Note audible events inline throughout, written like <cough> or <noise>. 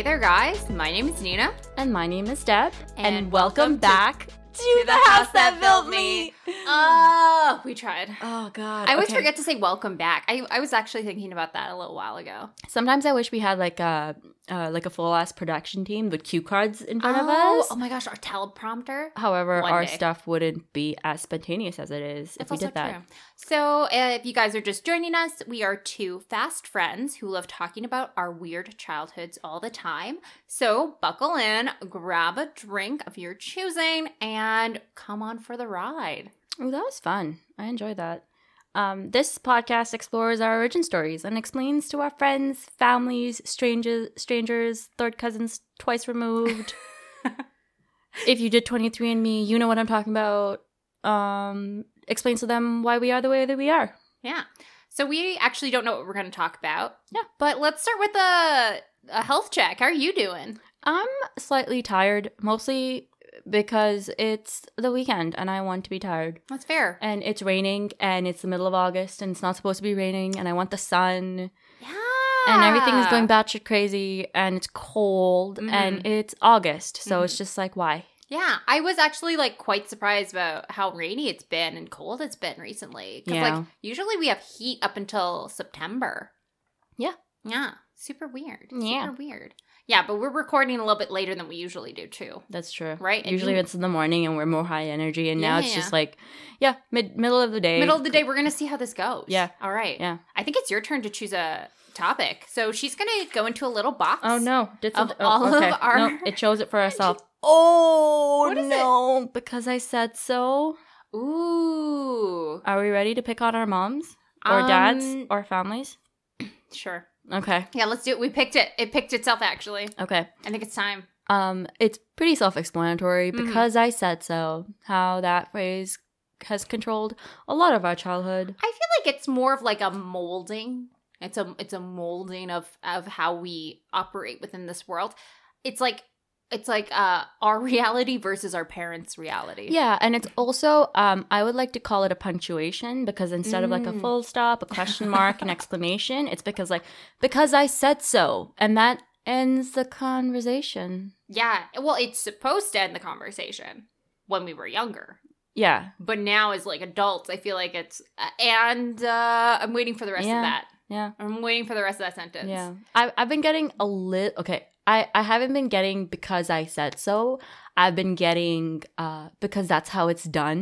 Hey there, guys. My name is Nina. And my name is Deb. And welcome, welcome back to, the, house that built me. Oh, we tried. Oh God. I always okay. forget to say welcome back. I, I was actually thinking about that a little while ago. Sometimes I wish we had like a uh, like a full ass production team with cue cards in front of oh, us. oh my gosh, our teleprompter. However, One our day. stuff wouldn't be as spontaneous as it is if we did that. true. So, uh, if you guys are just joining us, we are two fast friends who love talking about our weird childhoods all the time. So, buckle in, grab a drink of your choosing, and come on for the ride. Oh, that was fun. I enjoyed that. Um, this podcast explores our origin stories and explains to our friends, families, strangers, strangers, third cousins twice removed. <laughs> if you did 23andMe, you know what I'm talking about. Um, explains to them why we are the way that we are. Yeah. So, we actually don't know what we're going to talk about. Yeah. But let's start with a, a health check. How are you doing? I'm slightly tired, mostly because it's the weekend and I want to be tired. That's fair. And it's raining and it's the middle of August and it's not supposed to be raining and I want the sun. Yeah. and everything is going batshit crazy and it's cold Mhm. and it's August. So Mhm. it's just like, why? Yeah, I was actually like quite surprised about how rainy it's been and cold it's been recently. Because Yeah. like usually we have heat up until September. Yeah. Yeah. Super weird. Yeah. Super weird. Yeah, but we're recording a little bit later than we usually do too. That's true. Right? And Usually you- it's in the morning and we're more high energy, and now Yeah, it's yeah, just like, yeah, mid middle of the day. Middle of the day, we're gonna see how this goes. Yeah. All right. Yeah. I think it's your turn to choose a topic. So she's gonna go into a little box. Oh no! Did Of oh, all of our- No, it chose it for herself. <laughs> Oh is it? no! Because I said so. Ooh. Are we ready to pick on our moms or dads Um, or families? <clears throat> Sure. Okay. Yeah, let's do it. We picked it. It picked itself actually. Okay. I think it's time. Um, it's pretty self-explanatory Mhm. because I said so. How that phrase has controlled a lot of our childhood. I feel like it's more of like a molding. It's a it's a molding of of how we operate within this world. It's like it's like uh our <laughs> reality versus our parents' reality. Yeah, and it's also um, I would like to call it a punctuation because instead of like a Mm. full stop, a <laughs> question mark, an exclamation, it's because like because I said so, and that ends the conversation. Yeah. Well, it's supposed to end the conversation when we were younger. Yeah, But now as like adults, I feel like it's uh, and uh I'm waiting for the rest Yeah. of that. yeah, I'm waiting for the rest of that sentence. yeah. I I've been getting a lit. Okay, I I haven't been getting because I said so. I've been getting uh because that's how it's done.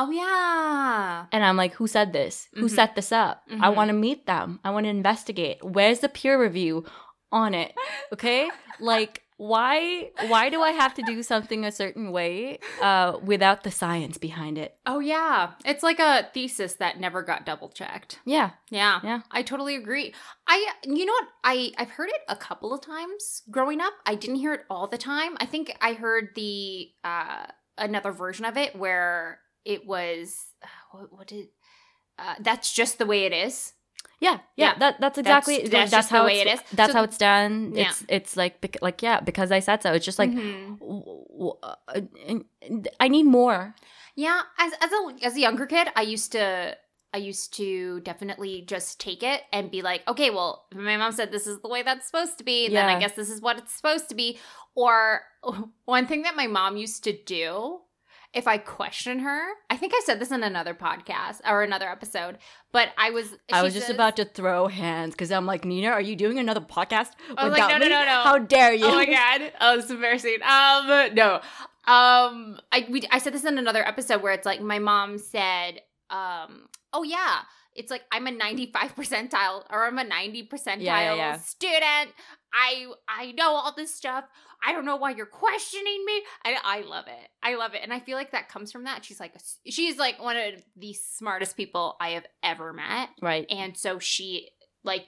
Oh yeah. And I'm like, who said this? Who Mhm. set this up? I Mhm. want to meet them. I want to investigate. Where's the peer review on it? Okay? <laughs> like why why do I have to do something a certain way uh without the science behind it? Oh yeah. It's like a thesis that never got double checked. Yeah. Yeah. Yeah. I totally agree. I you know what? I I've heard it a couple of times growing up. I didn't hear it all the time. I think I heard the uh another version of it where it was what, what did uh, that's just the way it is. Yeah. Yeah. Yeah. That that's exactly That's- that's, that's just the how way it's- That's So- how it's done. Yeah. It's it's like bec- like yeah, because I said so. It's just like Mhm. w- w- uh, I need more. Yeah, as as a as a younger kid, I used to I used to definitely just take it and be like, okay, well, my mom said this is the way that's supposed to be, then I guess this is what it's supposed to be. Or <laughs> one thing that my mom used to do, if I question her, I think I said this in another podcast or another episode, but I was I was just says- about to throw hands because I'm like, Nina, are you doing another podcast I was like, without no, no, me? no, no. How dare you? Oh my god! <laughs> Oh, is embarrassing. Um, no. Um, I we I said this in another episode where it's like my mom said, um, oh yeah, it's like I'm a 95 percentile or I'm a 90 percentile Yeah, yeah, yeah. student. I I know all this stuff. I don't know why you're questioning me. I I love it. I love it, and I feel like that comes from that. She's like she's like one of the smartest people I have ever met. Right. And so she, like,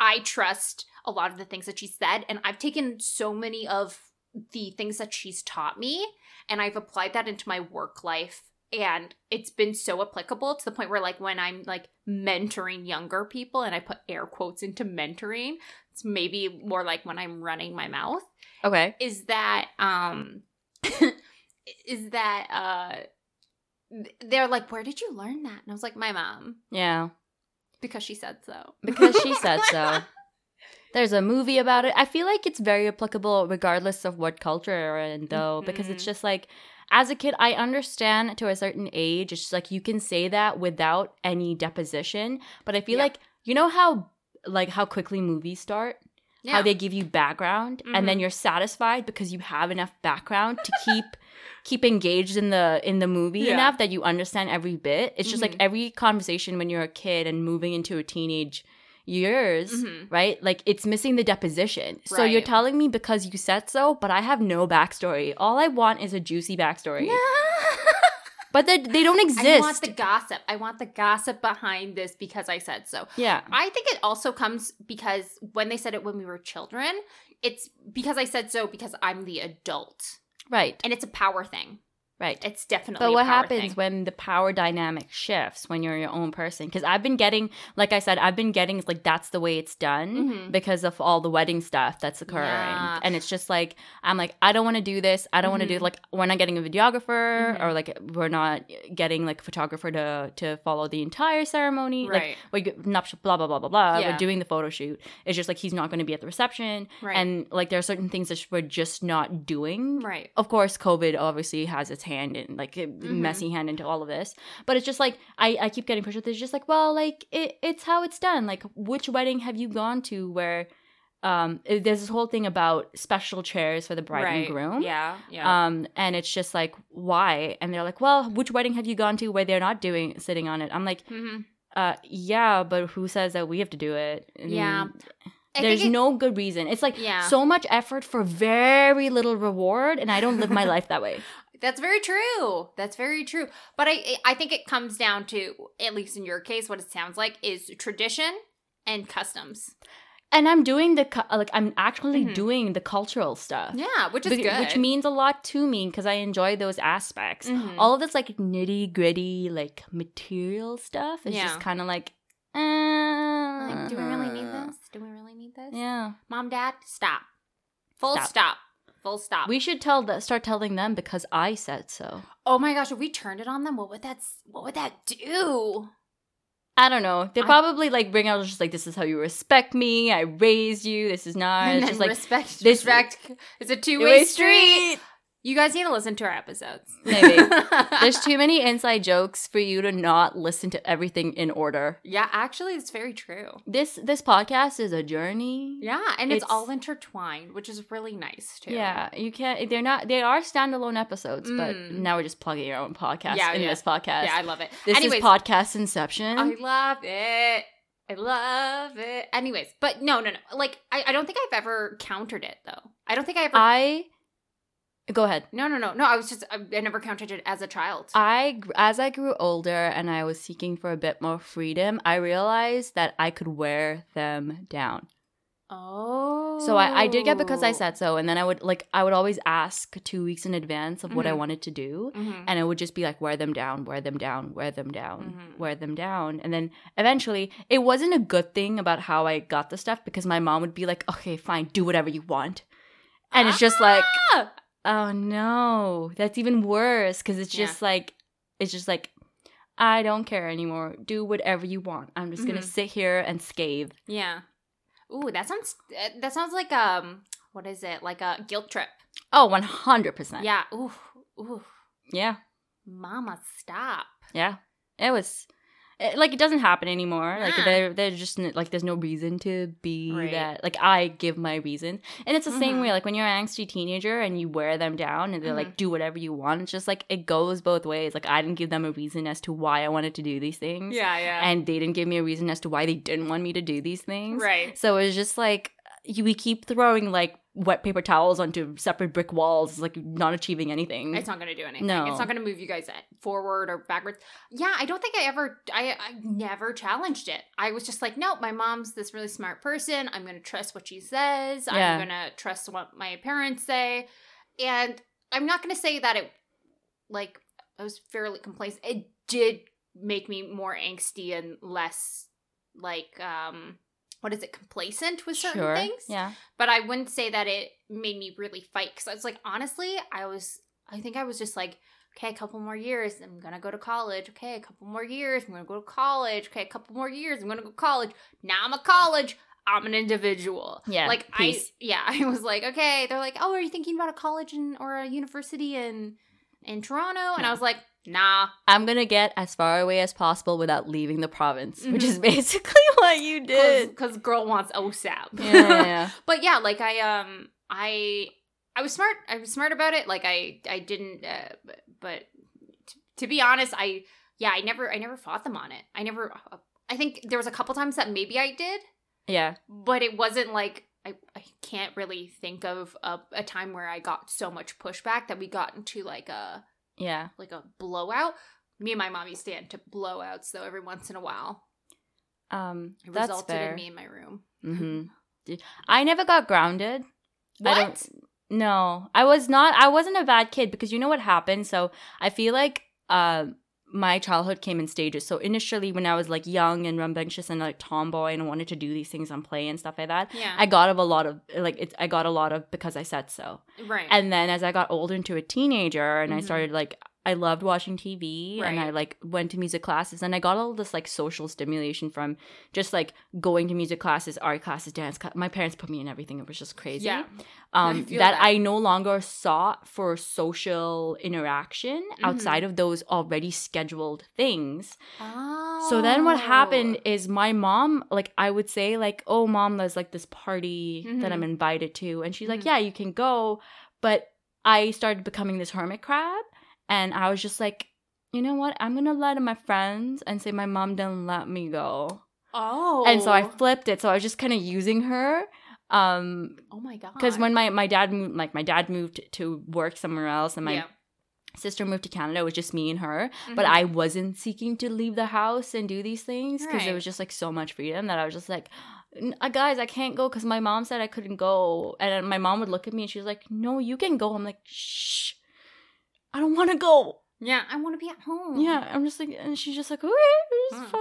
I trust a lot of the things that she said. And I've taken so many of the things that she's taught me and I've applied that into my work life. And it's been so applicable to the point where, like, when I'm like mentoring younger people, and I put air quotes into mentoring, it's maybe more like when I'm running my mouth, Okay. is that, um, <laughs> is that, uh, they're like, where did you learn that? And I was like, my mom Yeah. because she said so. Because she <laughs> said so. There's a movie about it. I feel like it's very applicable regardless of what culture you're in, though, because it's Mhm. just like, as a kid, I understand to a certain age. It's just like you can say that without any deposition. But I feel Yeah. like, you know how, like, how quickly movies start? Yeah. How they give you background and then Mhm. you're satisfied because you have enough background to keep <laughs> keep engaged in the in the movie Yeah. enough that you understand every bit. It's just like Mhm. every conversation when you're a kid and moving into a teenage years, Mhm. right? Like it's missing the deposition. So you're telling me because you said so, but I have no backstory. All I want is a juicy backstory. <laughs> But they they don't exist. I want the gossip. I want the gossip behind this because I said so. yeah. I think it also comes because when they said it when we were children, it's because I said so because I'm the adult. Right. And it's a power thing. Right. It's definitely But what happens thing. when the power dynamic shifts when you're your own person? Because I've been getting, like I said, I've been getting like that's the way it's done Mhm. because of all the wedding stuff that's occurring, Yeah. and it's just like I'm like I don't want to do this. I don't want to do like we're not getting a videographer Mhm. or like we're not getting like a photographer to to follow the entire ceremony. Like Right. we nuptial blah blah blah blah blah. Yeah. We're doing the photo shoot. It's just like he's not going to be at the reception, Right. and like there are certain things that we're just not doing right. of course covid obviously has its hand and like a Mhm. messy hand into all of this but it's just like i i keep getting pushed with it's just like well like it, it's how it's done like which wedding have you gone to where um there's this whole thing about special chairs for the bride right. and groom Yeah. Yeah. um and it's just like why and they're like well which wedding have you gone to where they're not doing sitting on it i'm like hmm uh yeah but who says that we have to do it I Yeah. there's it- no good reason it's like Yeah. so much effort for very little reward and i don't live my <laughs> life that way That's very true. That's very true. But I I think it comes down to at least in your case what it sounds like is tradition and customs. and i'm doing the like i'm actually Mhm. doing the cultural stuff Yeah, which is Be- good. which means a lot to me because i enjoy those aspects Mhm. all of this like nitty gritty like material stuff is Yeah. just kind of like uh, like, do we really need this? Do we really need this? yeah Mom, Dad, stop. Full Stop. stop. Full stop. we should tell the start telling them because i said so oh my gosh, if we turned it on them, what would that what would that do? I don't know. They probably like bring out just like this is how you respect me. I raised you. This is not. and just like respect this- respect it's a two-way two-way street. You guys need to listen to our episodes. Maybe. <laughs> There's too many inside jokes for you to not listen to everything in order. Yeah, actually it's very true. This this podcast is a journey. Yeah, and it's, It's- all intertwined, which is really nice too. Yeah, you can't. They're not. They are standalone episodes, but Mm. now we're just plugging our own podcast Yeah, in yeah. this podcast. Yeah, I love it. this Anyways, is podcast Inception. I love it. I love it. Anyways, but no, no, no. Like, I, I don't think I've ever countered it though. I don't think I ever. I go ahead. no, no, no, no. I was just I, I never counted it as a child. I as I grew older and I was seeking for a bit more freedom, I realized that I could wear them down. oh, So I, I did get because I said so, and then I would like I would always ask two weeks in advance of what I Mhm. wanted to do, Mhm. and it would just be like wear them down, wear them down, wear them down, Mhm. wear them down, and then eventually it wasn't a good thing about how I got the stuff because my mom would be like, okay, fine, do whatever you want, and it's just like, Ah! Oh no, that's even worse because it's Yeah. just like it's just like. I don't care anymore. Do whatever you want. I'm just gonna Mhm. sit here and scathe. Yeah. Ooh, that sounds uh, that sounds like um what is it like a guilt trip? Oh, 100%. Yeah. Ooh, ooh, Yeah. Mama, stop. Yeah, it was like it doesn't happen anymore. Like Yeah. there, there's just n- like there's no reason to be Right. that. Like I give my reason, and it's the same Mhm. way. Like when you're an angsty teenager and you wear them down, and they're Mm-hmm. like do whatever you want. It's just like it goes both ways. Like I didn't give them a reason as to why I wanted to do these things, Yeah, yeah. and they didn't give me a reason as to why they didn't want me to do these things. right. So it was just like we keep throwing like wet paper towels onto separate brick walls, like not achieving anything. It's not going to do anything. No. It's not going to move you guys forward or backwards. Yeah, I don't think I ever, I, I never challenged it. I was just like, no, my mom's this really smart person. I'm going to trust what she says. Yeah. I'm going to trust what my parents say. And I'm not going to say that it, like, I was fairly complacent. It did make me more angsty and less, like, um, what is it, complacent with certain sure. things Yeah. but I wouldn't say that it made me really fight because I was like, honestly, I was, I think I was just like, okay, a couple more years, I'm gonna go to college. Okay, a couple more years, I'm gonna go to college. Okay, a couple more years, I'm gonna go to college. Now I'm at college. I'm an individual. Yeah, Like peace. I yeah, <laughs> I was like, okay. They're like, oh, are you thinking about a college in or a university in in Toronto? And I was like, nah. I'm gonna get as far away as possible without leaving the province, which Mhm. is basically <laughs> what you did. Because girl wants OSAP. Yeah, yeah, yeah. <laughs> but yeah, like I um I I was smart. I was smart about it. Like I I didn't. Uh, but, but t- to be honest, I yeah I never I never fought them on it. I never. I think there was a couple times that maybe I did, yeah. but it wasn't like I, I can't really think of a, a time where I got so much pushback that we got into like a Yeah. like a blowout. Me and my mom used to get into blowouts though every once in a while. Um, It that's resulted fair. in me in my room. Mm-hmm. <laughs> I never got grounded. I don't- No, I was not. I wasn't a bad kid because you know what happened. So I feel like uh, my childhood came in stages. So initially, when I was like young and rambunctious and like tomboy and wanted to do these things on play and stuff like that, Yeah. I got of a lot of like it's. I got a lot of because I said so. right. And then as I got older into a teenager and I Mhm. started like I loved watching TV and I like went to music classes and I got all this like social stimulation from just like going to music classes, art classes, dance class. My parents put me in everything. It was just crazy. yeah. Um I that, that. I no longer sought for social interaction Mm-hmm. outside of those already scheduled things. Oh. So then what happened is my mom, like I would say, like, oh mom, there's like this party that I'm Mhm. invited to. And she's like, Mhm. Yeah, you can go. But I started becoming this hermit crab and I was just like, you know what? I'm gonna lie to my friends and say my mom didn't let me go. Oh. And so I flipped it. So I was just kind of using her. Um, Oh my god. because when my, my dad moved like my dad moved to work somewhere else and my yeah. sister moved to Canada, it was just me and her but Mhm. I wasn't seeking to leave the house and do these things because Right. it was just like so much freedom that I was just like, uh, guys, I can't go because my mom said I couldn't go, and my mom would look at me and she was like, no, you can go. I'm like, shh, I don't want to go. yeah, I want to be at home. Yeah, I'm just like, and she's just like, okay, it's Huh. fine.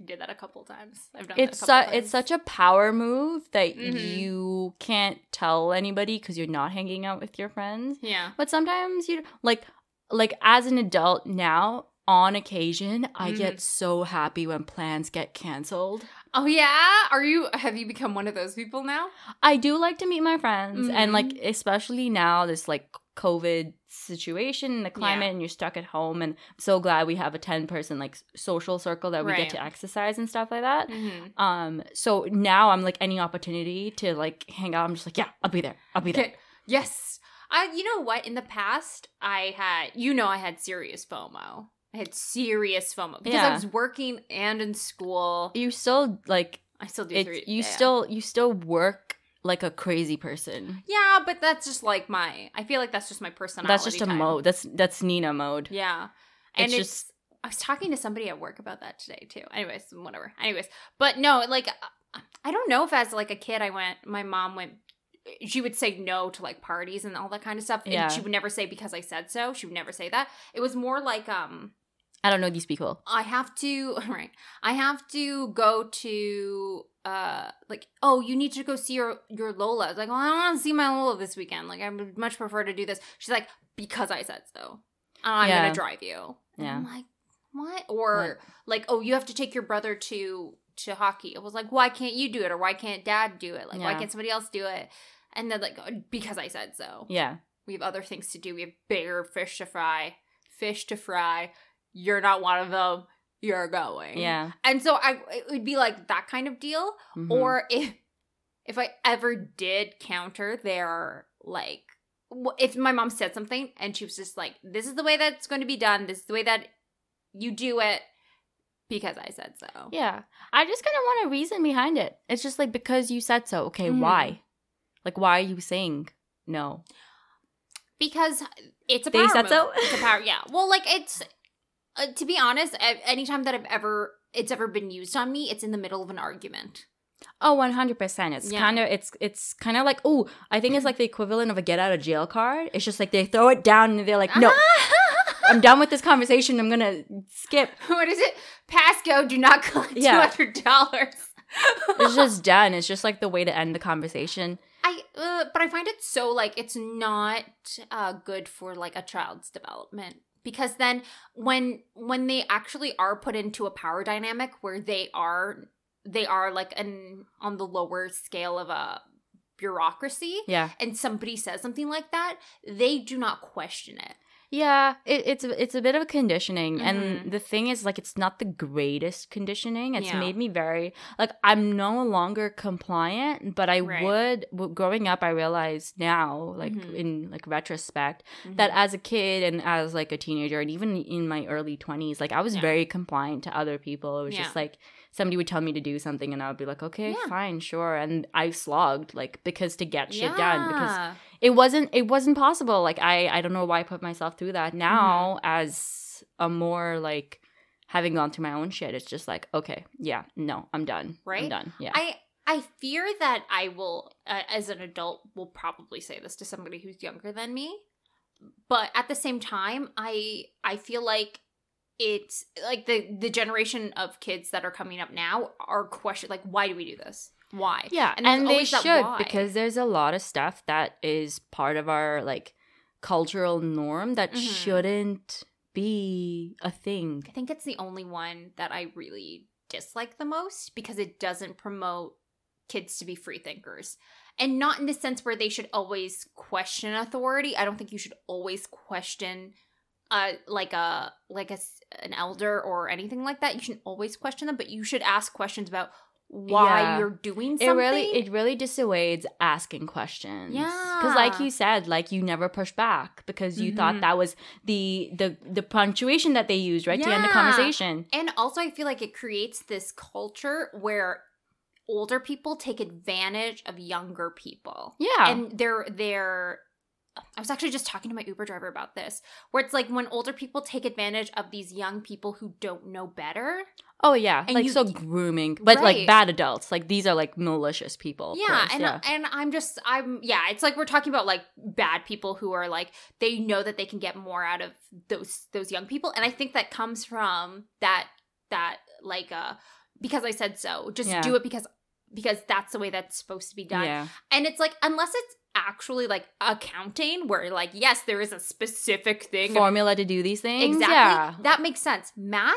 I did that a couple times. I've done It's that a su- it's such a power move that Mhm. you can't tell anybody because you're not hanging out with your friends. yeah. But sometimes you like like as an adult now, on occasion, I Mm. get so happy when plans get canceled. Oh yeah. Are you? Have you become one of those people now? I do like to meet my friends and like Mhm. especially now this like COVID situation, and the climate Yeah. and you're stuck at home and I'm so glad we have a 10 person like social circle that we Right. get to exercise and stuff like that. Mm-hmm. Um so now I'm like any opportunity to like hang out I'm just like yeah, I'll be there. I'll be there. Okay. Yes. I. You know what? In the past, I had. You know, I had serious FOMO. I had serious FOMO because I was working and in school. You still like I still do three. you yeah. still you still work like a crazy person. Yeah, but that's just like my. I feel like that's just my personality. That's just a type. mode. That's that's Nina mode. Yeah. And It's it's, just- I was talking to somebody at work about that today too. Anyways, whatever. Anyways, but no, like I don't know if as like a kid I went my mom went she would say no to like parties and all that kind of stuff and Yeah. she would never say because I said so. She would never say that. It was more like um I don't know these people. I have to <laughs> right. I have to go to uh like oh you need to go see your your Lola. I was like, well, I don't want to see my Lola this weekend. Like I would much prefer to do this. She's like, because I said so. I'm Yeah. gonna drive you. And Yeah. I'm like, what? Or like, oh, you have to take your brother to to hockey. I was like, why can't you do it? Or why can't dad do it? Like, why can't somebody else do it? And then like, "Oh, because I said so. Yeah. We have other things to do. We have bigger fish to fry. Fish to fry. You're not one of them. You're going. Yeah. And so I it would be like that kind of deal. Mhm. Or if if I ever did counter their like if my mom said something and she was just like, "This is the way that's going to be done. This is the way that you do it," because I said so. yeah. I just kind of want a reason behind it. It's just like because you said so. Okay, Mhm. why? Like why are you saying no? Because it's a They power said move. so? It's a power. Yeah. Well, like it's uh, to be honest, anytime that I've ever it's ever been used on me, it's in the middle of an argument. Oh, 100%. It's Yeah. kind of it's it's kind of like, "Oh, I think it's like the equivalent of a get out of jail card." It's just like they throw it down and they're like, "No, <laughs> I'm done with this conversation. I'm going to skip." <laughs> what is it? pass Go, do not collect Yeah. hundred dollars. <laughs> It's just done. It's just like the way to end the conversation. I uh, but I find it so like it's not uh good for like a child's development because then when when they actually are put into a power dynamic where they are they are like an on the lower scale of a bureaucracy Yeah. and somebody says something like that, they do not question it. Yeah, it, it's a- it's a bit of a conditioning, Mhm. and the thing is, like, it's not the greatest conditioning. It's Yeah. made me very like I'm no longer compliant, but I Right. would. w- Growing up, I realized now, like Mhm. in like retrospect, that as a kid and as like a teenager, and even in my early twenties, like I was Yeah. very compliant to other people. It was just like somebody would tell me to do something, and I would be like, okay, Yeah. fine, sure, and I slogged like because to get shit done because Yeah. It wasn't it wasn't possible like i i don't know why i put myself through that now as a more like having gone through my own shit it's just like okay yeah no i'm done Right. i'm done yeah I I fear that I will, uh, as an adult, will probably say this to somebody who's younger than me. But at the same time, I I feel like it's like the the generation of kids that are coming up now are question like why do we do this? Why? yeah and and, they should because there's a lot of stuff that is part of our like cultural norm that Mhm. shouldn't be a thing I think it's the only one that I really dislike the most because it doesn't promote kids to be free thinkers. And not in the sense where they should always question authority. I don't think you should always question uh like a like a an elder or anything like that. You shouldn't always question them, but you should ask questions about why Yeah. you're doing something. it really it really dissuades asking questions Yeah. because like you said like you never push back because you Mhm. thought that was the the the punctuation that they used right to end the conversation And also, I feel like it creates this culture where older people take advantage of younger people. yeah And they're they're I was actually just talking to my Uber driver about this, where it's like when older people take advantage of these young people who don't know better. oh yeah and like you- so grooming but Right. like bad adults like these are like malicious people yeah, and yeah and I'm just I'm yeah, it's like we're talking about like bad people who are like they know that they can get more out of those those young people, and I think that comes from that that like uh because I said so, just Yeah. do it because because that's the way that's supposed to be done. yeah And it's like, unless it's actually like accounting, where like, yes, there is a specific thing. formula to do these things exactly. yeah That makes sense. Math,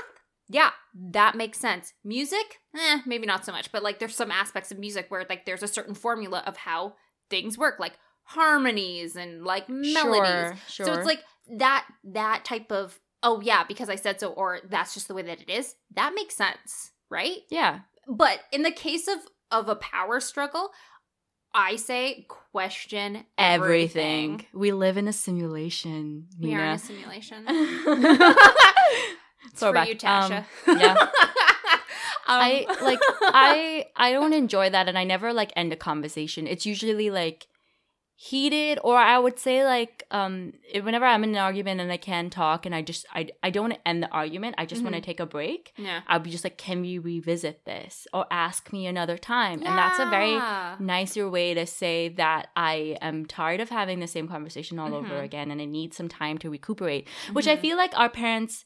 yeah, that makes sense. Music, eh, maybe not so much, but like there's some aspects of music where like there's a certain formula of how things work, like harmonies and like melodies. sure sure So it's like that that type of oh yeah, because I said so, or that's just the way that it is. That makes sense, right? yeah But in the case of of a power struggle, I say question everything. everything. we live in a simulation We are in a simulation. <laughs> It's Throwback. for you, Tasha. <laughs> Um, yeah. Um, I like <laughs> I I don't enjoy that and I never like end a conversation. It's usually like heated or I would say like um whenever I'm in an argument and I can talk and I just I I don't want to end the argument. I just want to take a break. yeah. I'll be just like can we revisit this or ask me another time. And that's a very nicer way to say that I am tired of having the same conversation all over Mhm. again and I need some time to recuperate which I Mhm. feel like our parents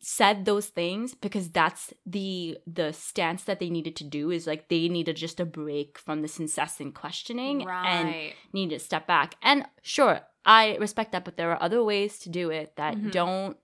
said those things because that's the the stance that they needed to do is like they needed just a break from this incessant questioning and right. needed to step back and sure i respect that but there are other ways to do it that Mhm. don't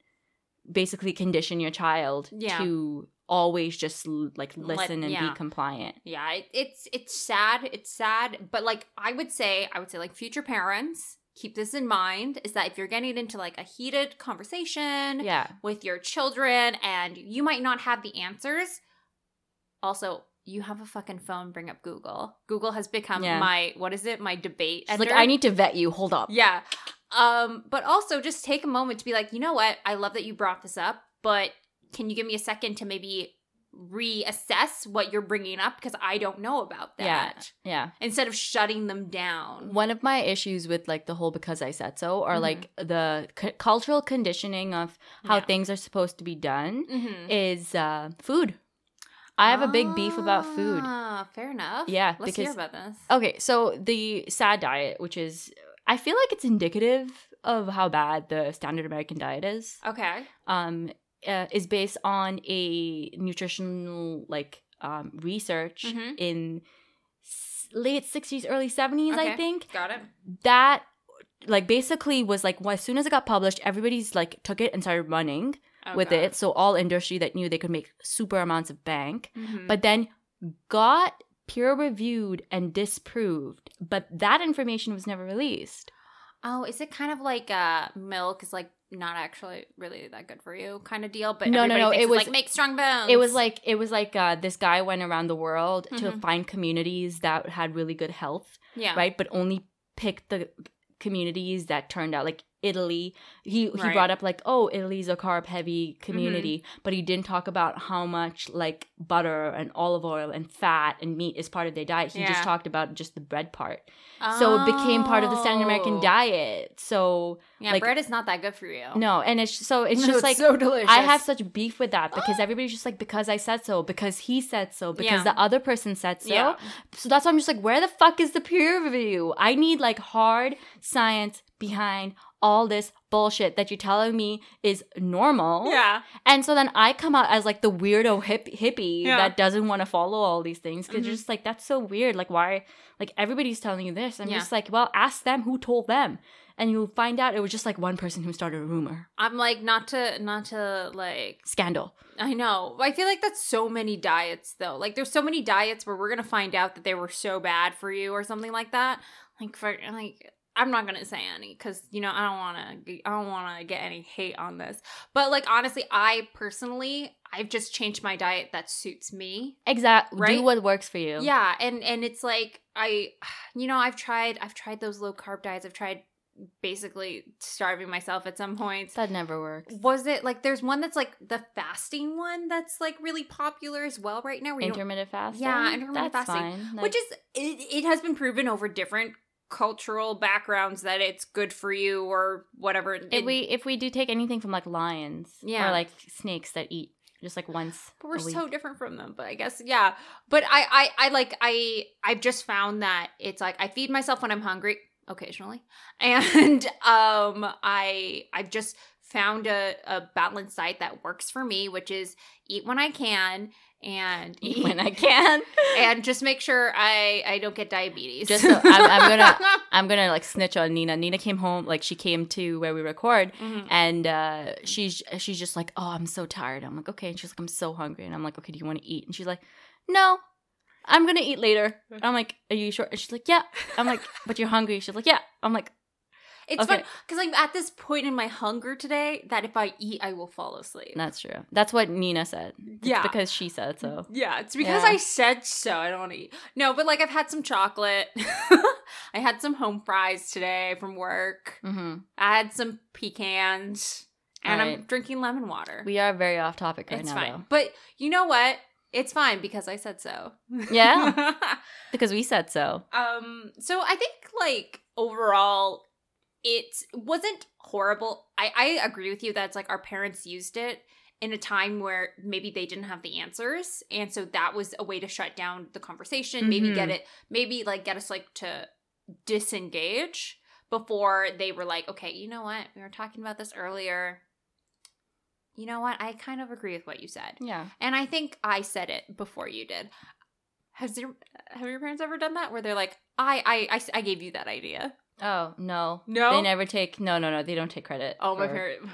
basically condition your child Yeah. to always just like Let- listen and yeah. be compliant yeah, it, it's it's sad. It's sad, but like I would say, I would say like future parents keep this in mind is that if you're getting into like a heated conversation yeah with your children and you might not have the answers, also you have a fucking phone. Bring up Google. Google has become Yeah. my what is it? My debate. Like i need to vet you hold up Yeah. Um, but also just take a moment to be like, you know what? I love that you brought this up, but can you give me a second to maybe reassess what you're bringing up because I don't know about that. yeah Yeah. Instead of shutting them down. one of my issues with like the whole because I said so or Mhm. like the c- cultural conditioning of how Yeah. things are supposed to be done Mhm. is uh food. I have a big beef about food. Ah, fair enough. Yeah, Let's hear about this. Okay, so the sad diet, which is I feel like it's indicative of how bad the standard American diet is. Okay. Um uh, is based on a nutritional like um research Mhm. in s- late 60s early 70s I think. Got it. that like basically was like well, as soon as it got published everybody's like took it and started running Oh, with God. it so all industry that knew they could make super amounts of bank Mhm. but then got peer reviewed and disproved, but that information was never released. Oh, is it kind of like uh milk is like not actually really that good for you kind of deal? But No, no, no, it was- like make strong bones. It was like it was like uh, this guy went around the world to Mhm. find communities that had really good health, yeah, right? But only picked the communities that turned out like Italy. He he Right. brought up like, oh, Italy's a carb heavy community, Mm-hmm. but he didn't talk about how much like butter and olive oil and fat and meat is part of their diet. He just talked about just the bread part. So it became part of the standard American Oh. diet. So Yeah, like- bread is not that good for you. no, and it's so it's <laughs> just like so delicious. I have such beef with that because <gasps> everybody's just like because I said so, because he said so, because Yeah. the other person said so. Yeah. So that's why I'm just like, where the fuck is the peer review? I need like hard science behind all this bullshit that you're telling me is normal. Yeah. And so then I come out as like the weirdo hip hippie Yeah. that doesn't want to follow all these things because Mhm. you're just like, that's so weird. Like, why? Like, everybody's telling you this. I'm Yeah. just like, well, ask them who told them. And you'll find out it was just like one person who started a rumor. I'm like not to not to like Scandal. I know. I feel like that's so many diets though. Like there's so many diets where we're gonna find out that they were so bad for you or something like that. Like for like I'm not gonna say any because you know I don't want to. I don't want to get any hate on this. But like honestly, I personally, I've just changed my diet that suits me. Exactly. Right? Do what works for you. Yeah, and and it's like I, <sighs> you know, I've tried. I've tried those low carb diets. I've tried basically starving myself at some points. That never works. Was it like there's one that's like the fasting one that's like really popular as well right now? where you don't- Intermittent fasting. Yeah, intermittent That's fasting, Fine. Like, which is it, it has been proven over different cultural backgrounds that it's good for you or whatever. if we if we do take anything from like lions, Yeah. or like snakes that eat just like once. but we're so different from them but i guess yeah but I, I i like i i've just found that it's like i feed myself when i'm hungry occasionally <laughs> and um i i've just found a, a balanced diet that works for me which is eat when i can and Eat <laughs> when <laughs> I can. and just make sure i i don't get diabetes Just so- I'm- I'm gonna- <laughs> I'm gonna like snitch on Nina. Nina came home, like she came to where we record, Mhm. and uh, she's she's just like, oh, I'm so tired. I'm like, okay, and she's like, I'm so hungry, and I'm like, okay, do you want to eat? And she's like, no, I'm gonna eat later. And I'm like, are you sure? And she's like, yeah. I'm like, but you're hungry. She's like, yeah. I'm like, it's Okay. fun because i'm at this point in my hunger today that if i eat i will fall asleep that's true. That's what Nina said. It's Yeah. because she said so. Yeah, it's because Yeah. I said so. I don't want to eat. No, but like I've had some chocolate. <laughs> I had some home fries today from work. hmm I had some pecans. And I'm drinking lemon water. We are very off topic right it's now, fine. though, But you know what? It's fine because I said so. Yeah. <laughs> because we said so. um so I think like overall it wasn't horrible. I I agree with you that it's like our parents used it in a time where maybe they didn't have the answers and so that was a way to shut down the conversation maybe Mhm. get it maybe like get us like to disengage before they were like okay you know what we were talking about this earlier you know what i kind of agree with what you said Yeah. and i think i said it before you did has your have your parents ever done that where they're like i i i, I gave you that idea Oh no. No? They never take. No, no, no. They don't take credit. oh my parents.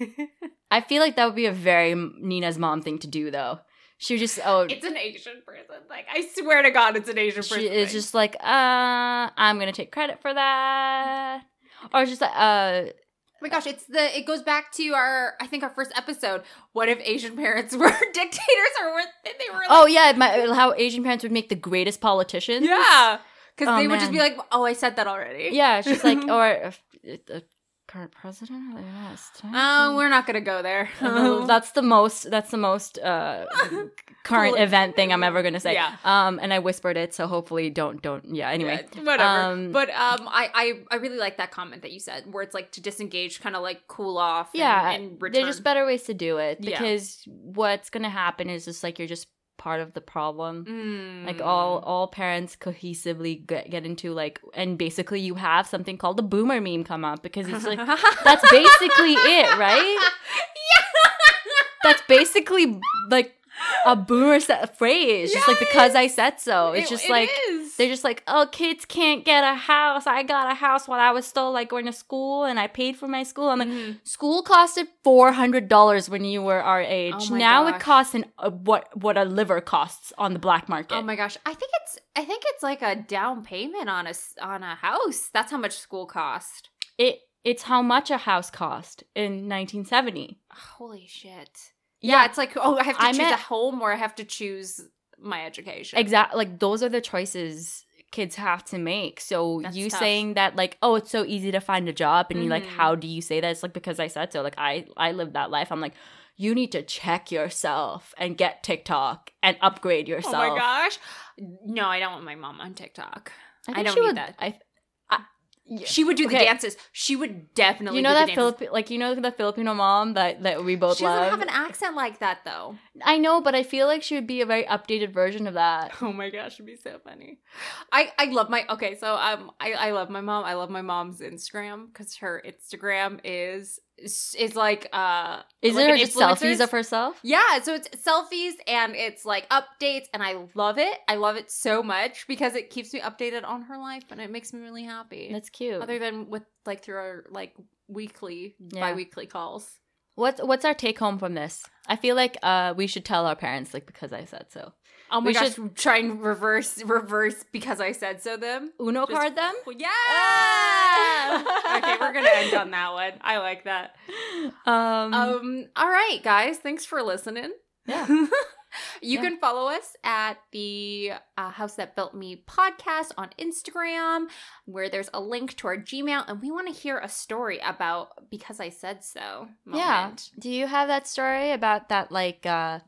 <laughs> I feel like that would be a very Nina's mom thing to do, though. She would just oh, it's an asian person like i swear to god it's an asian person she is thing. just like uh, I'm gonna take credit for that, or just like uh, Oh my gosh, it's the it goes back to our I think our first episode. What if Asian parents <laughs> were <laughs> dictators or were they were like, oh yeah, my, how Asian parents would make the greatest politicians. yeah, because Oh, they would just be like, oh, I said that already. yeah. It's just like <laughs> or uh, the current president of the United States. Oh, we're not gonna go there. <laughs> Uh, that's the most. That's the most uh, <laughs> current Cool. event thing I'm ever gonna say. Yeah. Um, and I whispered it, so hopefully don't don't. Yeah. Anyway. Yeah, whatever. um, but um, I, I I really like that comment that you said, where it's like to disengage, kind of like cool off. Yeah, and, return. There's just better ways to do it Yeah. because what's gonna happen is just like you're just part of the problem. Mm. Like all all parents cohesively get, get into like, and basically you have something called the boomer meme come up because it's like that's basically it, right? <laughs> Yeah. That's basically like a boomer set phrase. Just like because I said so. It's It- just it like is. they're just like, oh, kids can't get a house. I got a house while I was still like going to school and I paid for my school. I'm like, Mhm. school costed four hundred dollars when you were our age. Oh now it costs an, uh, what what a liver costs on the black market. Oh my gosh, I think it's I think it's like a down payment on a on a house. That's how much school cost. it it's how much a house cost in 1970. Holy shit. Yeah, Yeah. it's like oh, I have to I choose a home or I have to choose my education. Exactly. Like those are the choices kids have to make. So That's you tough. saying that like, oh, it's so easy to find a job, and you like, Mhm. how do you say that? It's like because I said so. Like I I lived that life. I'm like, you need to check yourself and get TikTok and upgrade yourself. Oh my gosh. No, I don't want my mom on TikTok. I, I don't she need would, that. I, She would do the dances. She would definitely you know do that. Philip, like you know the Filipino mom that that we both She doesn't love. have an accent like that though. I know, but I feel like she would be a very updated version of that. <laughs> Oh my gosh, it'd be so funny. I I love my okay, so um I I love my mom. I love my mom's Instagram because her Instagram is is like uh Is like it just selfies of herself? Yeah, so it's selfies and it's like updates, and I love it. I love it so much because it keeps me updated on her life, and it makes me really happy. That's cute. Other than with like through our like weekly, Yeah. bi-weekly calls. What's what's our take home from this? I feel like uh we should tell our parents like because I said so. Oh my We gosh, try and reverse reverse because I said so. Them Uno Just- card them. yeah. Ah! <laughs> okay, we're gonna end on that one. I like that. Um, Um, all right, guys, thanks for listening. Yeah. <laughs> you Yeah. can follow us at the uh, House That Built Me podcast on Instagram, where there's a link to our Gmail, and we want to hear a story about because I said so. yeah. Do you have that story about that like uh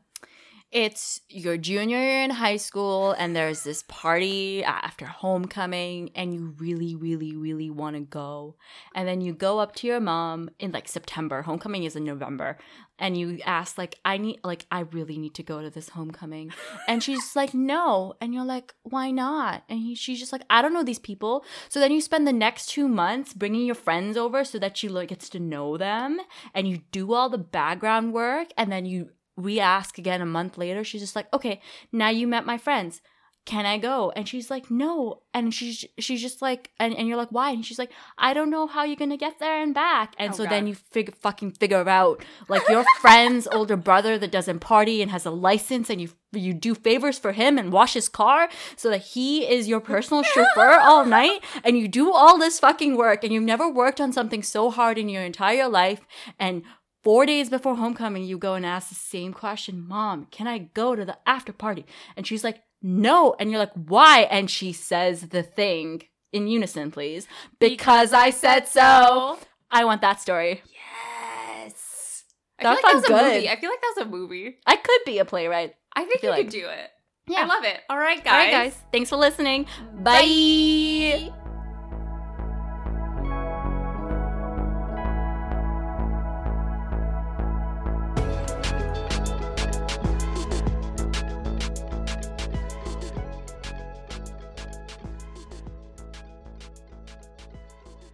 it's your junior year in high school and there's this party after homecoming and you really really really want to go. And then you go up to your mom in like September. Homecoming is in November. And you ask like I need like I really need to go to this homecoming. And she's like no. And you're like why not? And he, she's just like I don't know these people. So then you spend the next 2 months bringing your friends over so that she like gets to know them and you do all the background work and then you re-ask again a month later she's just like okay now you met my friends. Can i go? And she's like no. And she's she's just like and, and you're like why? And she's like i don't know how you're gonna get there and back. And Oh, so God. then you fig- fucking figure out like your friend's <laughs> older brother that doesn't party and has a license and you you do favors for him and wash his car so that he is your personal chauffeur <laughs> all night and you do all this fucking work and you've never worked on something so hard in your entire life and Four days before homecoming, you go and ask the same question Mom, can I go to the after party? And she's like, No. And you're like, Why? And she says the thing in unison, please. Because I said so. I want that story. Yes. I That feel like that was a good. movie. I feel like that was a movie. I could be a playwright. I think feel you like- could do it. Yeah. I love it. All right, guys. All right, guys. Thanks for listening. Bye. Bye.